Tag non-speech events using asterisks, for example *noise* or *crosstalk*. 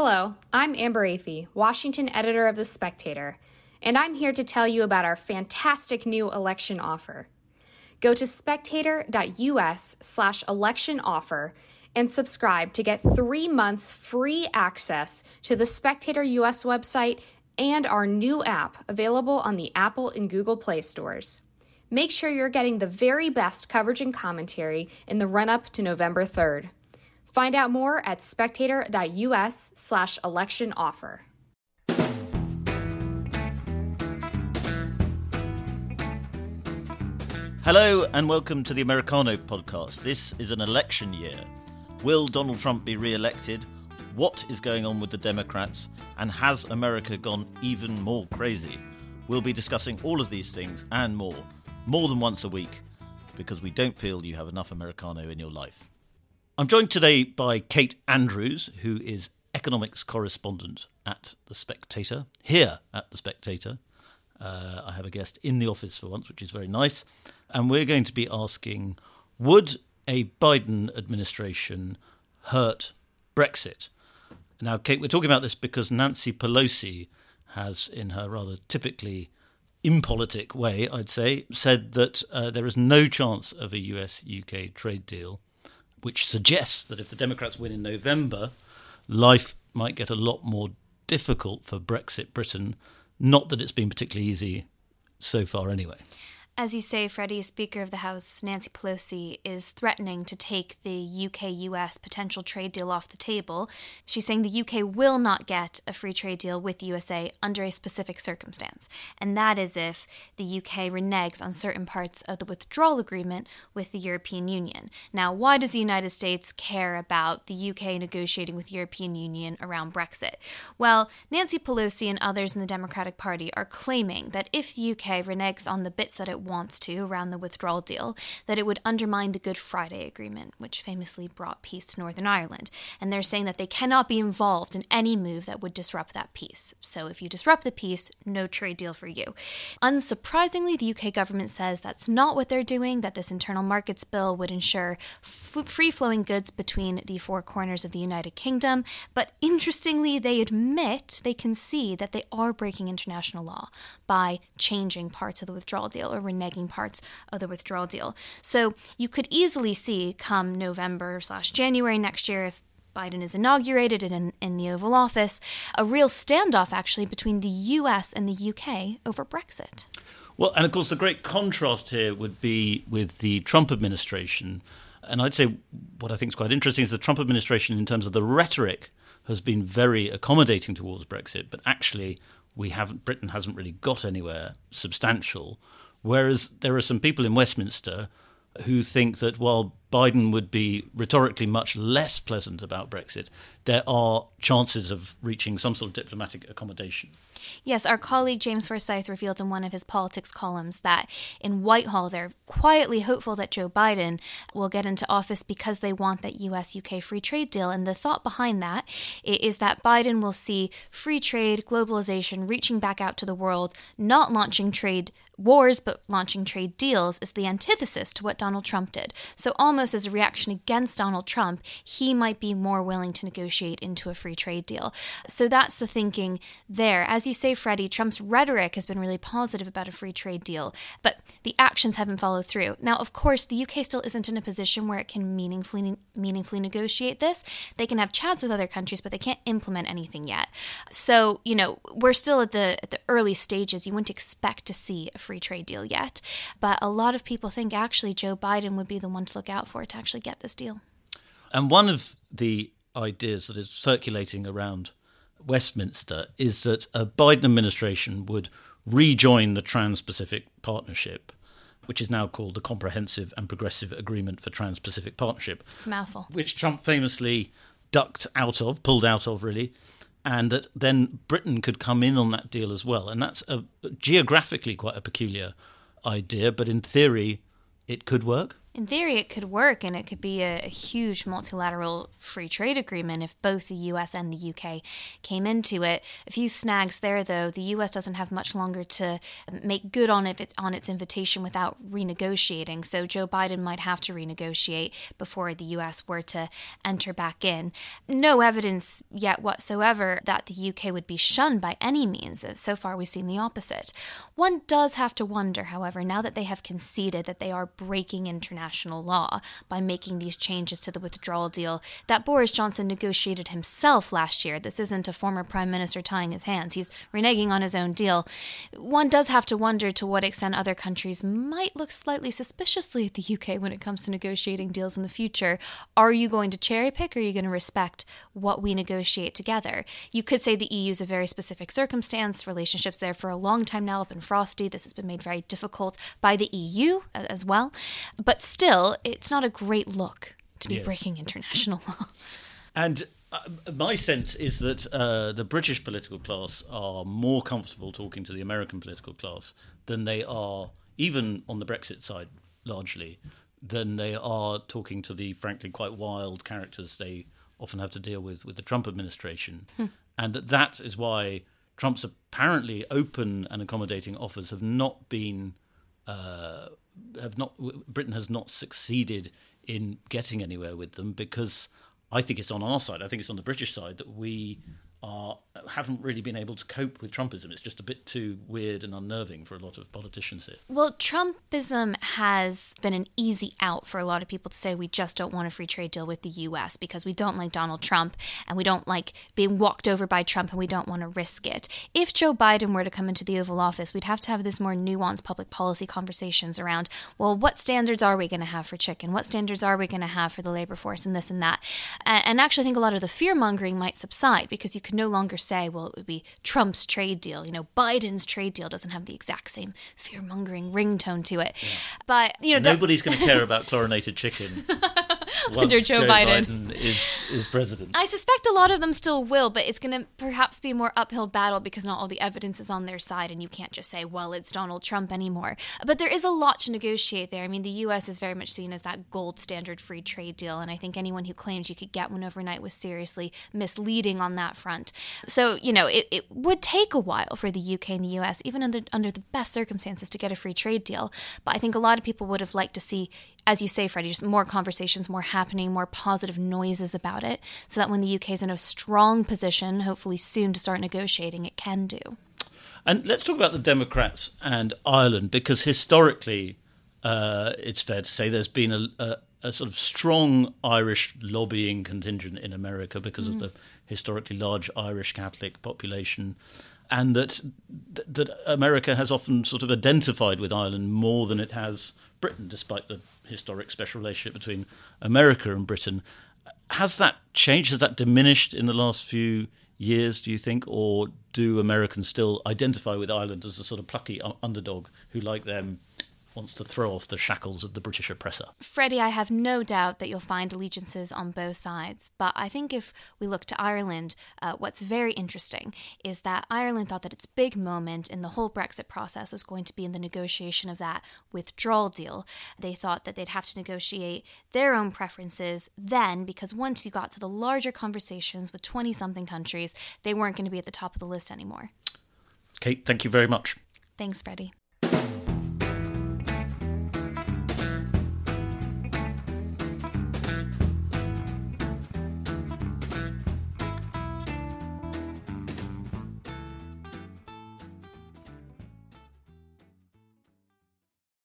Hello, I'm Amber Athey, Washington editor of The Spectator, and I'm here to tell you about our fantastic new election offer. Go to spectator.us slash election offer and subscribe to get three months free access to the Spectator US website and our new app available on the Apple and Google Play stores. Make sure you're getting the very best coverage and commentary in the run up to November 3rd. Find out more at spectator.us slash election offer. Hello and welcome to the Americano podcast. This is an election year. Will Donald Trump be re elected? What is going on with the Democrats? And has America gone even more crazy? We'll be discussing all of these things and more, more than once a week, because we don't feel you have enough Americano in your life. I'm joined today by Kate Andrews, who is economics correspondent at The Spectator, here at The Spectator. Uh, I have a guest in the office for once, which is very nice. And we're going to be asking Would a Biden administration hurt Brexit? Now, Kate, we're talking about this because Nancy Pelosi has, in her rather typically impolitic way, I'd say, said that uh, there is no chance of a US UK trade deal, which suggests that if the Democrats win in November, life might get a lot more difficult for Brexit Britain. Not that it's been particularly easy so far, anyway. As you say, Freddy, Speaker of the House Nancy Pelosi is threatening to take the UK US potential trade deal off the table. She's saying the UK will not get a free trade deal with the USA under a specific circumstance, and that is if the UK reneges on certain parts of the withdrawal agreement with the European Union. Now, why does the United States care about the UK negotiating with the European Union around Brexit? Well, Nancy Pelosi and others in the Democratic Party are claiming that if the UK reneges on the bits that it wants to around the withdrawal deal, that it would undermine the Good Friday Agreement, which famously brought peace to Northern Ireland. And they're saying that they cannot be involved in any move that would disrupt that peace. So if you disrupt the peace, no trade deal for you. Unsurprisingly, the UK government says that's not what they're doing, that this internal markets bill would ensure f- free flowing goods between the four corners of the United Kingdom. But interestingly, they admit, they concede that they are breaking international law by changing parts of the withdrawal deal or reneging parts of the withdrawal deal. So you could easily see come November slash January next year if Biden is inaugurated in, in the Oval Office, a real standoff actually between the US and the UK over Brexit. Well, and of course, the great contrast here would be with the Trump administration. And I'd say what I think is quite interesting is the Trump administration, in terms of the rhetoric, has been very accommodating towards Brexit, but actually, we haven't. Britain hasn't really got anywhere substantial. Whereas there are some people in Westminster who think that while Biden would be rhetorically much less pleasant about Brexit, there are chances of reaching some sort of diplomatic accommodation. Yes, our colleague James Forsyth revealed in one of his politics columns that in Whitehall they're quietly hopeful that Joe Biden will get into office because they want that US UK free trade deal. And the thought behind that is that Biden will see free trade, globalization reaching back out to the world, not launching trade wars but launching trade deals is the antithesis to what Donald Trump did. So almost as a reaction against Donald Trump, he might be more willing to negotiate into a free trade deal. So that's the thinking there. As you say, Freddy, Trump's rhetoric has been really positive about a free trade deal, but the actions haven't followed through. Now, of course, the UK still isn't in a position where it can meaningfully meaningfully negotiate this. They can have chats with other countries, but they can't implement anything yet. So, you know, we're still at the at the early stages. You wouldn't expect to see a free trade deal yet, but a lot of people think actually Joe Biden would be the one to look out for to actually get this deal. And one of the ideas that is circulating around Westminster is that a Biden administration would rejoin the Trans Pacific Partnership, which is now called the Comprehensive and Progressive Agreement for Trans Pacific Partnership. It's a mouthful. Which Trump famously ducked out of, pulled out of, really. And that then Britain could come in on that deal as well. And that's a, geographically quite a peculiar idea, but in theory, it could work. In theory, it could work and it could be a, a, huge multilateral free trade agreement if both the US and the UK came into it. A few snags there, though. The US doesn't have much longer to um, make good on it on its invitation without renegotiating. So Joe Biden might have to renegotiate before the US were to enter back in. No evidence yet whatsoever that the UK would be shunned by any means. So far, we've seen the opposite. One does have to wonder, however, now that they have conceded that they are breaking international law by making these changes to the withdrawal deal that Boris Johnson negotiated himself last year. This isn't a former prime minister tying his hands, he's reneging on his own deal. One does have to wonder to what extent other countries might look slightly suspiciously at the UK when it comes to negotiating deals in the future. Are you going to cherry pick or are you going to respect what we negotiate together? You could say the EU is a very specific circumstance. Relationships there for a long time now have been frosty. This has been made very difficult by the EU as well. But still, it's not a great look to be yes. breaking *laughs* international law. And uh, my sense is that uh, the British political class are more comfortable talking to the American political class than they are, even on the Brexit side, largely, than they are talking to the frankly quite wild characters they often have to deal with with the Trump administration, hmm. and that that is why Trump's apparently open and accommodating offers have not been uh, have not Britain has not succeeded in getting anywhere with them because I think it's on our side. I think it's on the British side that we are haven't really been able to cope with Trumpism. It's just a bit too weird and unnerving for a lot of politicians here. Well, Trumpism has been an easy out for a lot of people to say we just don't want a free trade deal with the US because we don't like Donald Trump and we don't like being walked over by Trump and we don't want to risk it. If Joe Biden were to come into the Oval Office, we'd have to have this more nuanced public policy conversations around, well, what standards are we going to have for chicken? What standards are we going to have for the labor force and this and that? And actually, I think a lot of the fear mongering might subside because you could no longer say, well, it would be Trump's trade deal. You know, Biden's trade deal doesn't have the exact same fear mongering ringtone to it. Yeah. But, you know, nobody's going to care about chlorinated chicken. *laughs* *laughs* under Joe, Joe Biden. Biden, is is president. I suspect a lot of them still will, but it's going to perhaps be a more uphill battle because not all the evidence is on their side, and you can't just say, "Well, it's Donald Trump anymore." But there is a lot to negotiate there. I mean, the U.S. is very much seen as that gold standard free trade deal, and I think anyone who claims you could get one overnight was seriously misleading on that front. So you know, it, it would take a while for the UK and the U.S. even under under the best circumstances to get a free trade deal. But I think a lot of people would have liked to see, as you say, Freddy, just more conversations, more happening, more positive noises about it, so that when the UK is in a strong position, hopefully soon to start negotiating, it can do. And let's talk about the Democrats and Ireland, because historically, uh, it's fair to say there's been a, a, a, sort of strong Irish lobbying contingent in America because mm. of the historically large Irish Catholic population and that that America has often sort of identified with Ireland more than it has Britain, despite the historic special relationship between America and Britain. Has that changed? Has that diminished in the last few years? Do you think, or do Americans still identify with Ireland as a sort of plucky underdog who, like them, wants to throw off the shackles of the British oppressor. Freddy, I have no doubt that you'll find allegiances on both sides. But I think if we look to Ireland, uh, what's very interesting is that Ireland thought that its big moment in the whole Brexit process was going to be in the negotiation of that withdrawal deal. They thought that they'd have to negotiate their own preferences then, because once you got to the larger conversations with 20 something countries, they weren't going to be at the top of the list anymore. Kate, thank you very much. Thanks, Freddy.